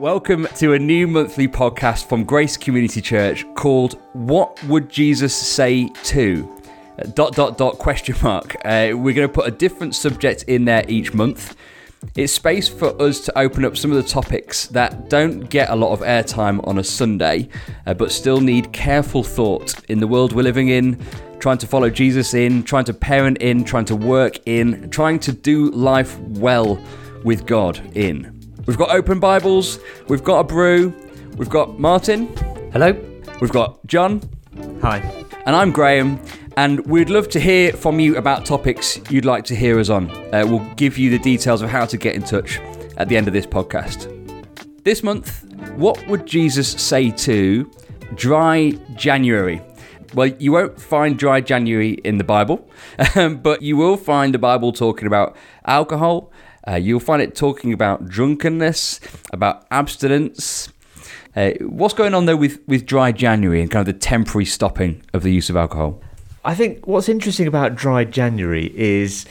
Welcome to a new monthly podcast from Grace Community Church called What Would Jesus Say To? Uh, dot dot dot question mark. Uh, we're going to put a different subject in there each month. It's space for us to open up some of the topics that don't get a lot of airtime on a Sunday, uh, but still need careful thought in the world we're living in, trying to follow Jesus in, trying to parent in, trying to work in, trying to do life well with God in. We've got open Bibles, we've got a brew, we've got Martin, Hello. we've got John, Hi. and I'm Graham, and we'd love to hear from you about topics you'd like to hear us on. Uh, we'll give you the details of how to get in touch at the end of this podcast. This month, what would Jesus say to dry January? Well, you won't find dry January in the Bible, um, but you will find the Bible talking about alcohol. Uh, you'll find it talking about drunkenness, about abstinence. Uh, what's going on though with, with dry January and kind of the temporary stopping of the use of alcohol? I think what's interesting about dry January is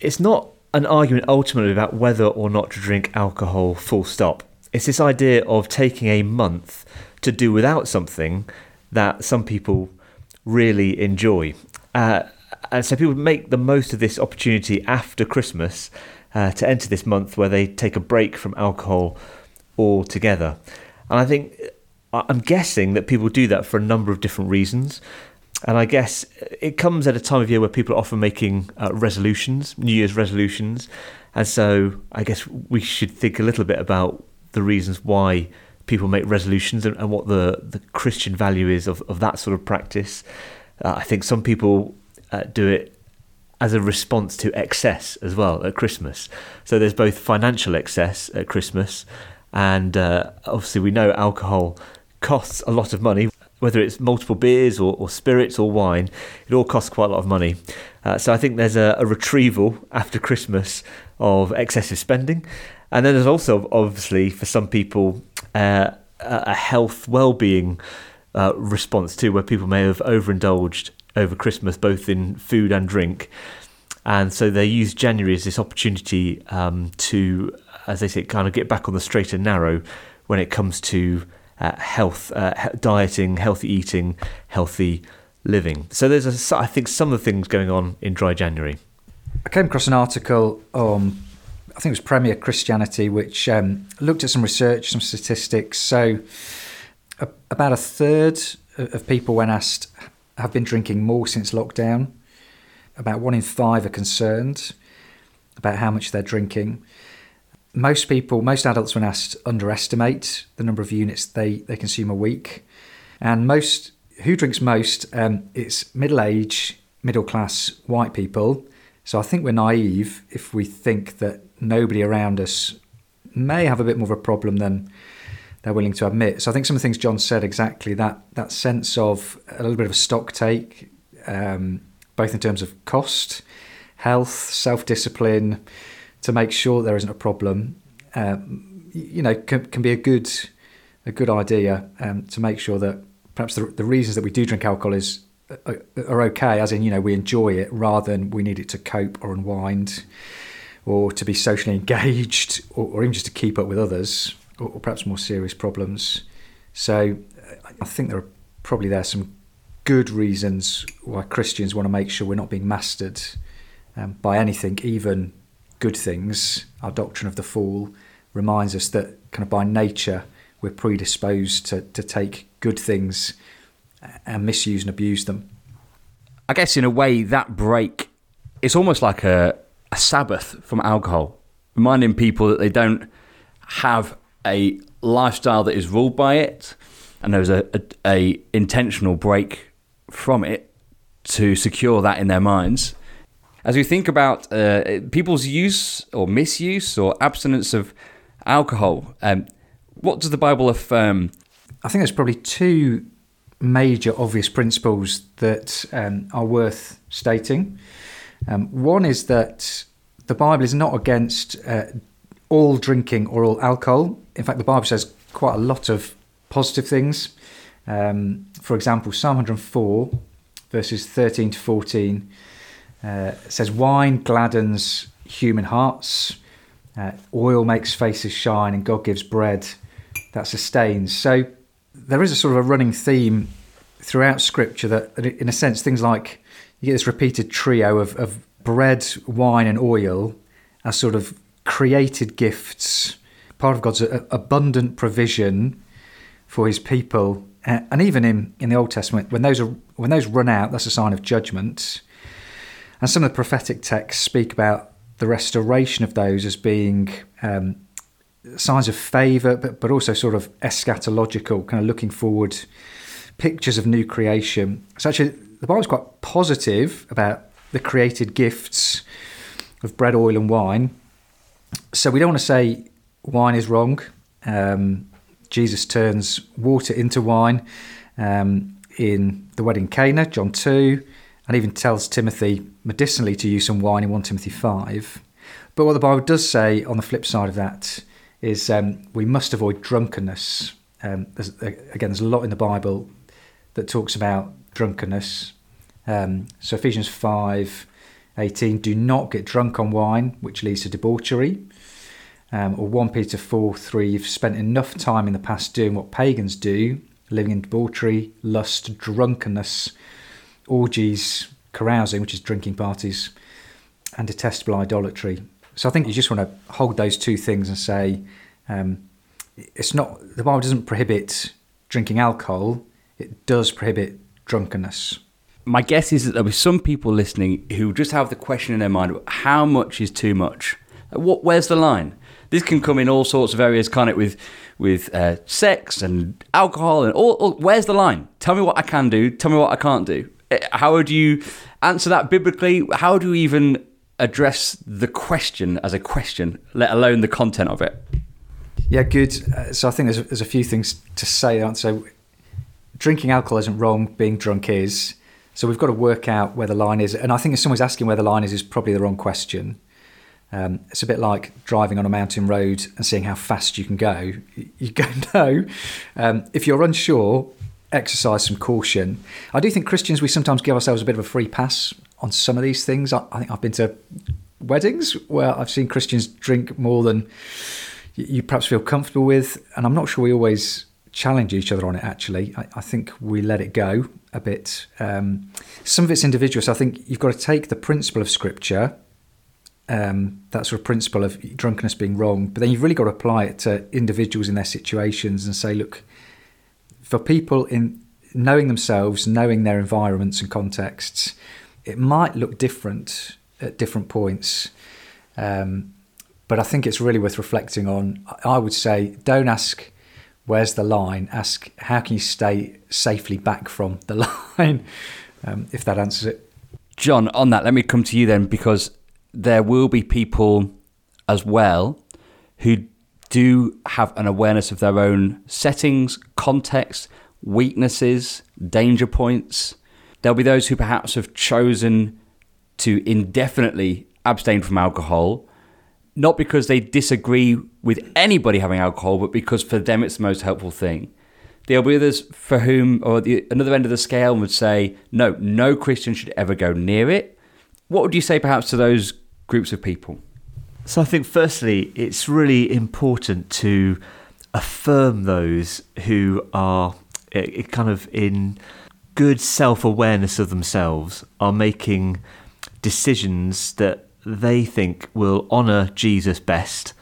it's not an argument ultimately about whether or not to drink alcohol, full stop. It's this idea of taking a month to do without something that some people really enjoy. Uh, and so people make the most of this opportunity after Christmas uh, to enter this month where they take a break from alcohol altogether. And I think I'm guessing that people do that for a number of different reasons. And I guess it comes at a time of year where people are often making uh, resolutions, New Year's resolutions. And so I guess we should think a little bit about the reasons why people make resolutions and, and what the, the Christian value is of, of that sort of practice. Uh, I think some people uh, do it as a response to excess as well at Christmas. So there's both financial excess at Christmas, and uh, obviously we know alcohol costs a lot of money. Whether it's multiple beers or, or spirits or wine, it all costs quite a lot of money. Uh, so I think there's a, a retrieval after Christmas of excessive spending, and then there's also obviously for some people uh, a health well-being uh, response too, where people may have overindulged over Christmas, both in food and drink. And so they use January as this opportunity um, to, as they say, kind of get back on the straight and narrow when it comes to uh, health, uh, dieting, healthy eating, healthy living. So there's, a, I think, some of the things going on in dry January. I came across an article on, I think it was Premier Christianity, which um, looked at some research, some statistics. So, a, about a third of people, when asked, have been drinking more since lockdown. About one in five are concerned about how much they're drinking. Most people, most adults, when asked, underestimate the number of units they, they consume a week. And most, who drinks most? Um, it's middle age, middle class white people. So I think we're naive if we think that nobody around us may have a bit more of a problem than they're willing to admit. So I think some of the things John said exactly that that sense of a little bit of a stock take, um, both in terms of cost, health, self discipline, to make sure there isn't a problem. Um, you know, can, can, be a good a good idea um, to make sure that perhaps the, the reasons that we do drink alcohol is are, uh, are okay, as in you know we enjoy it rather than we need it to cope or unwind, or to be socially engaged, or, or even just to keep up with others or, perhaps more serious problems. So I think there are probably there some good reasons why Christians want to make sure we're not being mastered um, by anything, even good things. Our doctrine of the fall reminds us that kind of by nature we're predisposed to, to take good things and misuse and abuse them. I guess in a way that break it's almost like a, a Sabbath from alcohol, reminding people that they don't have a lifestyle that is ruled by it, and there's a, a, a intentional break from it to secure that in their minds. As we think about uh, people's use or misuse or abstinence of alcohol, um, what does the Bible affirm? I think there's probably two major obvious principles that um, are worth stating. Um, one is that the Bible is not against uh, all drinking or all alcohol. In fact, the Bible says quite a lot of positive things. Um, for example, Psalm 104, verses 13 to 14, uh, says, Wine gladdens human hearts, Uh, oil makes faces shine, and God gives bread that sustains. So there is a sort of a running theme throughout Scripture that, in a sense, things like you get this repeated trio of, of bread, wine, and oil as sort of created gifts, part of God's abundant provision for His people. And even in, in the Old Testament, when those are when those run out, that's a sign of judgment. And some of the prophetic texts speak about the restoration of those as being um, signs of favour, but, but also sort of eschatological, kind of looking forward pictures of new creation. So actually, the Bible's quite positive about the created gifts of bread, oil, and wine. So we don't want to say wine is wrong. Um, Jesus turns water into wine um, in the wedding Cana, John 2, and even tells Timothy medicinally to use some wine in 1 Timothy 5. But what the Bible does say on the flip side of that is um, we must avoid drunkenness. Um, there's, again, there's a lot in the Bible that talks about drunkenness. Um, so Ephesians 5 18, do not get drunk on wine, which leads to debauchery. Um, or 1 Peter 4 3, you've spent enough time in the past doing what pagans do, living in debauchery, lust, drunkenness, orgies, carousing, which is drinking parties, and detestable idolatry. So I think you just want to hold those two things and say, um, it's not the Bible doesn't prohibit drinking alcohol; it does prohibit drunkenness. My guess is that there'll be some people listening who just have the question in their mind: how much is too much? What? Where's the line? This can come in all sorts of areas, can't it? With with uh, sex and alcohol and all, all. Where's the line? Tell me what I can do. Tell me what I can't do. Uh, how would you answer that biblically? How do you even address the question as a question, let alone the content of it? Yeah, good. Uh, so I think there's, there's a few things to say. So drinking alcohol isn't wrong, being drunk is. So we've got to work out where the line is. And I think if someone's asking where the line is, is probably the wrong question. Um, it's a bit like driving on a mountain road and seeing how fast you can go. You go, no. Um, if you're unsure, exercise some caution. I do think Christians, we sometimes give ourselves a bit of a free pass on some of these things. I, I think I've been to weddings where I've seen Christians drink more than you perhaps feel comfortable with. And I'm not sure we always challenge each other on it, actually. I, I think we let it go a bit. Um, some of it's individual. So I think you've got to take the principle of Scripture, um, that sort of principle of drunkenness being wrong, but then you've really got to apply it to individuals in their situations and say, look, for people in knowing themselves, knowing their environments and contexts, it might look different at different points. Um, but I think it's really worth reflecting on. I would say don't ask where's the line, ask how can you stay safely back from the line, um, if that answers it. John, on that, let me come to you then, because there will be people as well who do have an awareness of their own settings, context, weaknesses, danger points. There'll be those who perhaps have chosen to indefinitely abstain from alcohol not because they disagree with anybody having alcohol, but because for them it's the most helpful thing. There'll be others for whom, or the another end of the scale would say, no, no Christian should ever go near it. What would you say perhaps to those groups of people? So I think firstly, it's really important to affirm those who are kind of in good self awareness of themselves, are making decisions that they think will honour Jesus best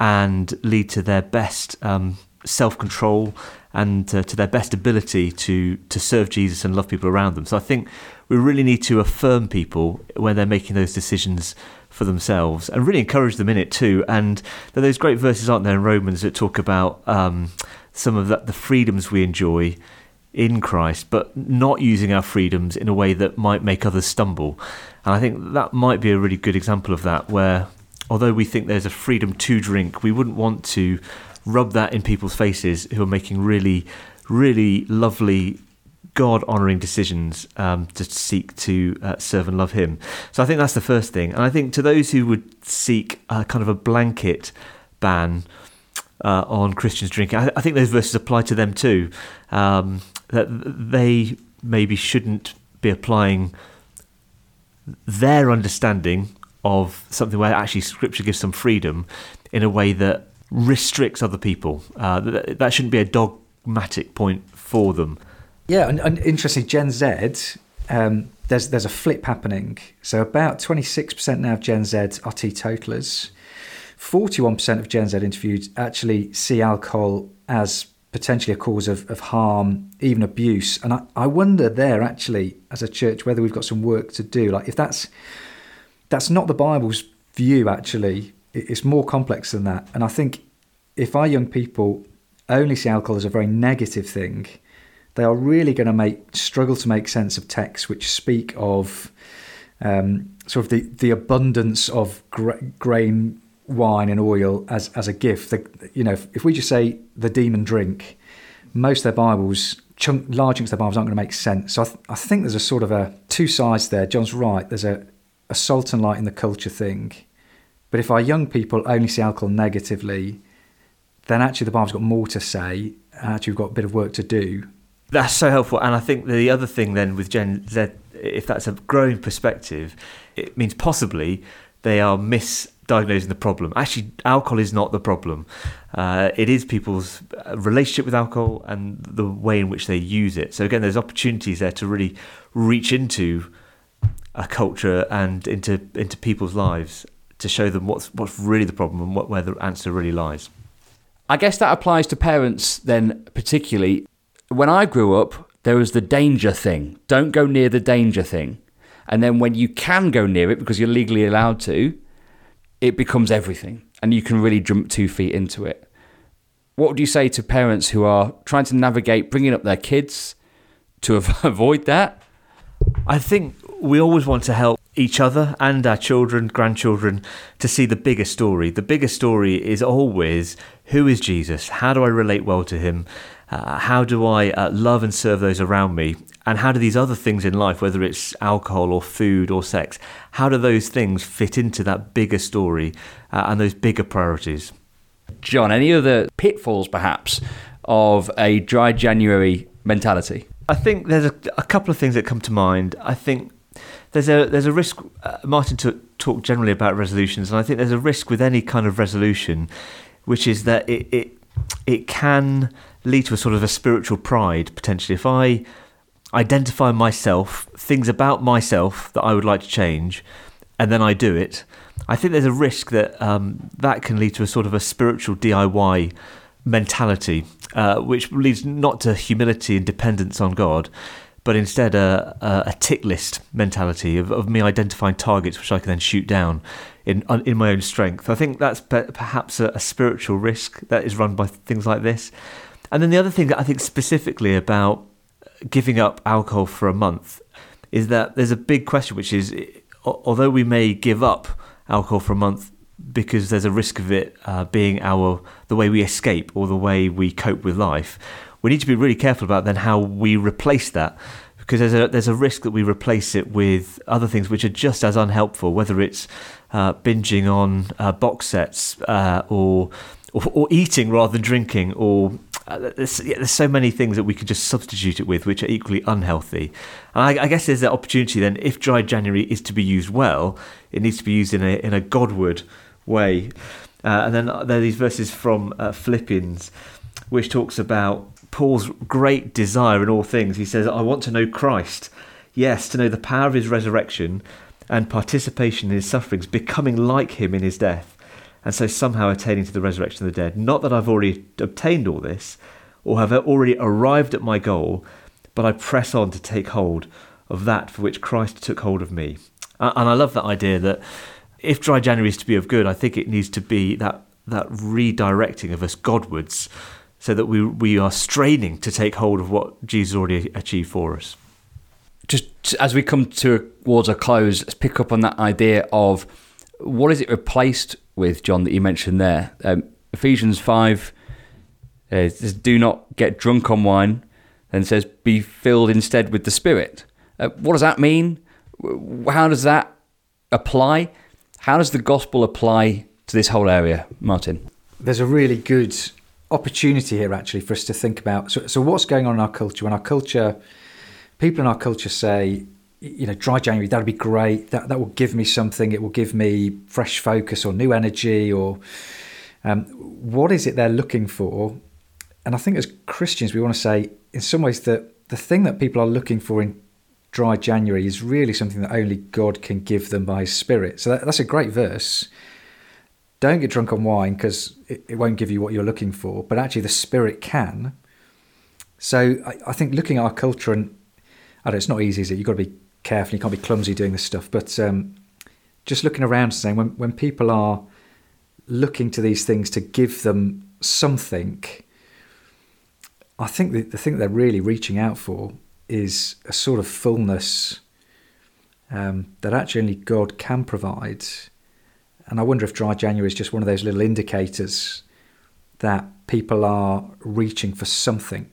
and lead to their best um, self control and uh, to their best ability to to serve Jesus and love people around them. So I think we really need to affirm people when they're making those decisions for themselves and really encourage them in it too. And there those great verses, aren't there, in Romans that talk about um, some of the, the freedoms we enjoy in Christ, but not using our freedoms in a way that might make others stumble. And I think that might be a really good example of that, where although we think there's a freedom to drink, we wouldn't want to rub that in people's faces who are making really, really lovely God honouring decisions um, to seek to uh, serve and love Him. So I think that's the first thing. And I think to those who would seek a kind of a blanket ban uh, on Christians drinking, I, I, think those verses apply to them too. Um, that they maybe shouldn't be applying their understanding of something where actually Scripture gives some freedom in a way that restricts other people. Uh, that, that shouldn't be a dogmatic point for them. Yeah, and, and interesting, Gen Z, um, there's there's a flip happening. So about 26% now of Gen Z are teetotalers. 41% of Gen Z interviewed actually see alcohol as potentially a cause of, of harm, even abuse. And I, I wonder there actually, as a church, whether we've got some work to do. Like if that's that's not the Bible's view, actually, it's more complex than that. And I think if our young people only see alcohol as a very negative thing, they are really going to make struggle to make sense of texts which speak of um, sort of the, the abundance of gra- grain, wine, and oil as, as a gift. The, you know, if, if, we just say the demon drink, most of their Bibles, chunk, large chunks of their Bibles aren't going to make sense. So I, th- I think there's a sort of a two sides there. John's right. There's a, a salt and light in the culture thing. But if our young people only see alcohol negatively, then actually the Bible's got more to say. Actually, we've got a bit of work to do that's so helpful. And I think the other thing then with Gen Z, if that's a growing perspective, it means possibly they are misdiagnosing the problem. Actually, alcohol is not the problem. Uh, it is people's uh, relationship with alcohol and the way in which they use it. So again, there's opportunities there to really reach into a culture and into into people's lives to show them what's what's really the problem and what, where the answer really lies. I guess that applies to parents then, particularly when I grew up, there was the danger thing. Don't go near the danger thing. And then when you can go near it because you're legally allowed to, it becomes everything. And you can really jump two feet into it. What would you say to parents who are trying to navigate bringing up their kids to avoid that? I think we always want to help each other and our children, grandchildren to see the bigger story. The bigger story is always who is Jesus? How do I relate well to him? Uh, how do I uh, love and serve those around me? And how do these other things in life, whether it's alcohol or food or sex, how do those things fit into that bigger story uh, and those bigger priorities? John, any other pitfalls perhaps of a dry January mentality? I think there's a, a couple of things that come to mind. I think there's a there's a risk. Uh, Martin to talk generally about resolutions, and I think there's a risk with any kind of resolution, which is that it it, it can lead to a sort of a spiritual pride potentially. If I identify myself, things about myself that I would like to change, and then I do it, I think there's a risk that um, that can lead to a sort of a spiritual DIY mentality, uh, which leads not to humility and dependence on God, but instead a, a, a tick list mentality of, of me identifying targets which I can then shoot down in in my own strength. I think that's perhaps a, a spiritual risk that is run by things like this. And then the other thing that I think specifically about giving up alcohol for a month is that there's a big question, which is although we may give up alcohol for a month because there's a risk of it uh, being our the way we escape or the way we cope with life, we need to be really careful about then how we replace that because there's a there's a risk that we replace it with other things which are just as unhelpful, whether it's uh, binging on uh, box sets uh, or, or, or eating rather than drinking or uh, there's, yeah, there's, so many things that we could just substitute it with, which are equally unhealthy. And I, I guess there's that opportunity then, if dry January is to be used well, it needs to be used in a in a Godward way. Uh, and then there are these verses from uh, Philippians, which talks about Paul's great desire in all things. He says, "I want to know Christ, yes, to know the power of His resurrection." And participation in his sufferings, becoming like him in his death, and so somehow attaining to the resurrection of the dead. Not that I've already obtained all this or have already arrived at my goal, but I press on to take hold of that for which Christ took hold of me. And I love that idea that if dry January is to be of good, I think it needs to be that that redirecting of us Godwards so that we we are straining to take hold of what Jesus already achieved for us. Just as we come towards a close, let's pick up on that idea of what is it replaced with, John, that you mentioned there? Um, Ephesians 5 uh, says, Do not get drunk on wine, and says, Be filled instead with the Spirit. Uh, what does that mean? How does that apply? How does the gospel apply to this whole area, Martin? There's a really good opportunity here, actually, for us to think about. So, so what's going on in our culture? When our culture, people in our culture say, you know, dry January, that'd be great. That that will give me something. It will give me fresh focus or new energy or um, what is it they're looking for? And I think as Christians, we want to say, in some ways, that the thing that people are looking for in dry January is really something that only God can give them by His Spirit. So that, that's a great verse. Don't get drunk on wine because it, it, won't give you what you're looking for, but actually the Spirit can. So I, I think looking at our culture, and I know it's not easy, is it? You've got to be careful, you can't be clumsy doing this stuff, but um, just looking around saying when, when people are looking to these things to give them something, I think the, the thing they're really reaching out for is a sort of fullness um, that actually only God can provide. And I wonder if dry January is just one of those little indicators that people are reaching for something.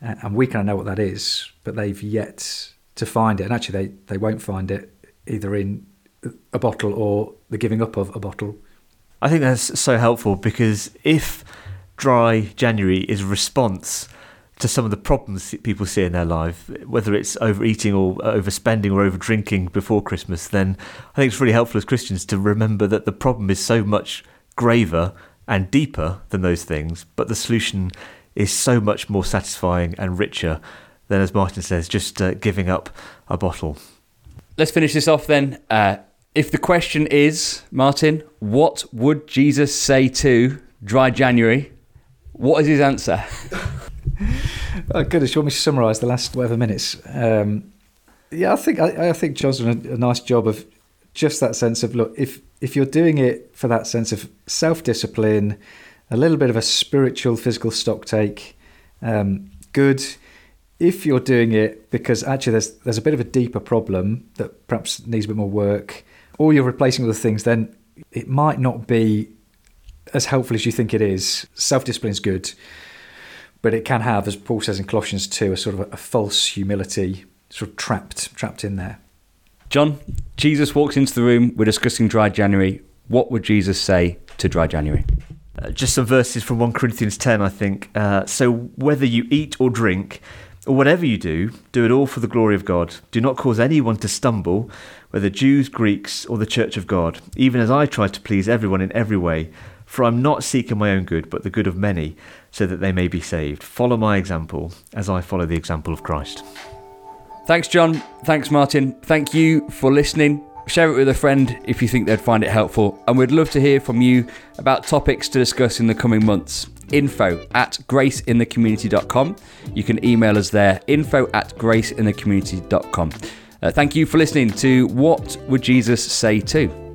And we kind of know what that is, but they've yet to find it. And actually, they, they won't find it either in a bottle or the giving up of a bottle. I think that's so helpful because if dry January is a response to some of the problems people see in their life, whether it's overeating or overspending or overdrinking before Christmas, then I think it's really helpful as Christians to remember that the problem is so much graver and deeper than those things, but the solution is so much more satisfying and richer than, as Martin says, just uh, giving up a bottle. Let's finish this off then. Uh, if the question is, Martin, what would Jesus say to dry January? What is his answer? oh, goodness, you want me to summarise the last whatever minutes? Um, yeah, I think I, I think John's done a, a, nice job of just that sense of look. If if you're doing it for that sense of self discipline, a little bit of a spiritual, physical stock take, um, good. If you're doing it because actually there's there's a bit of a deeper problem that perhaps needs a bit more work, or you're replacing other things, then it might not be as helpful as you think it is. Self discipline is good, but it can have, as Paul says in Colossians 2, a sort of a, a false humility sort of trapped trapped in there. John, Jesus walks into the room. We're discussing dry January. What would Jesus say to dry January? Uh, just some verses from 1 Corinthians 10, I think. Uh, so, whether you eat or drink, or whatever you do, do it all for the glory of God. Do not cause anyone to stumble, whether Jews, Greeks, or the church of God, even as I try to please everyone in every way. For I'm not seeking my own good, but the good of many, so that they may be saved. Follow my example, as I follow the example of Christ. Thanks, John. Thanks, Martin. Thank you for listening. Share it with a friend if you think they'd find it helpful. And we'd love to hear from you about topics to discuss in the coming months. Info at graceinthecommunity.com. You can email us there, info at graceinthecommunity.com. Uh, thank you for listening to What Would Jesus Say To?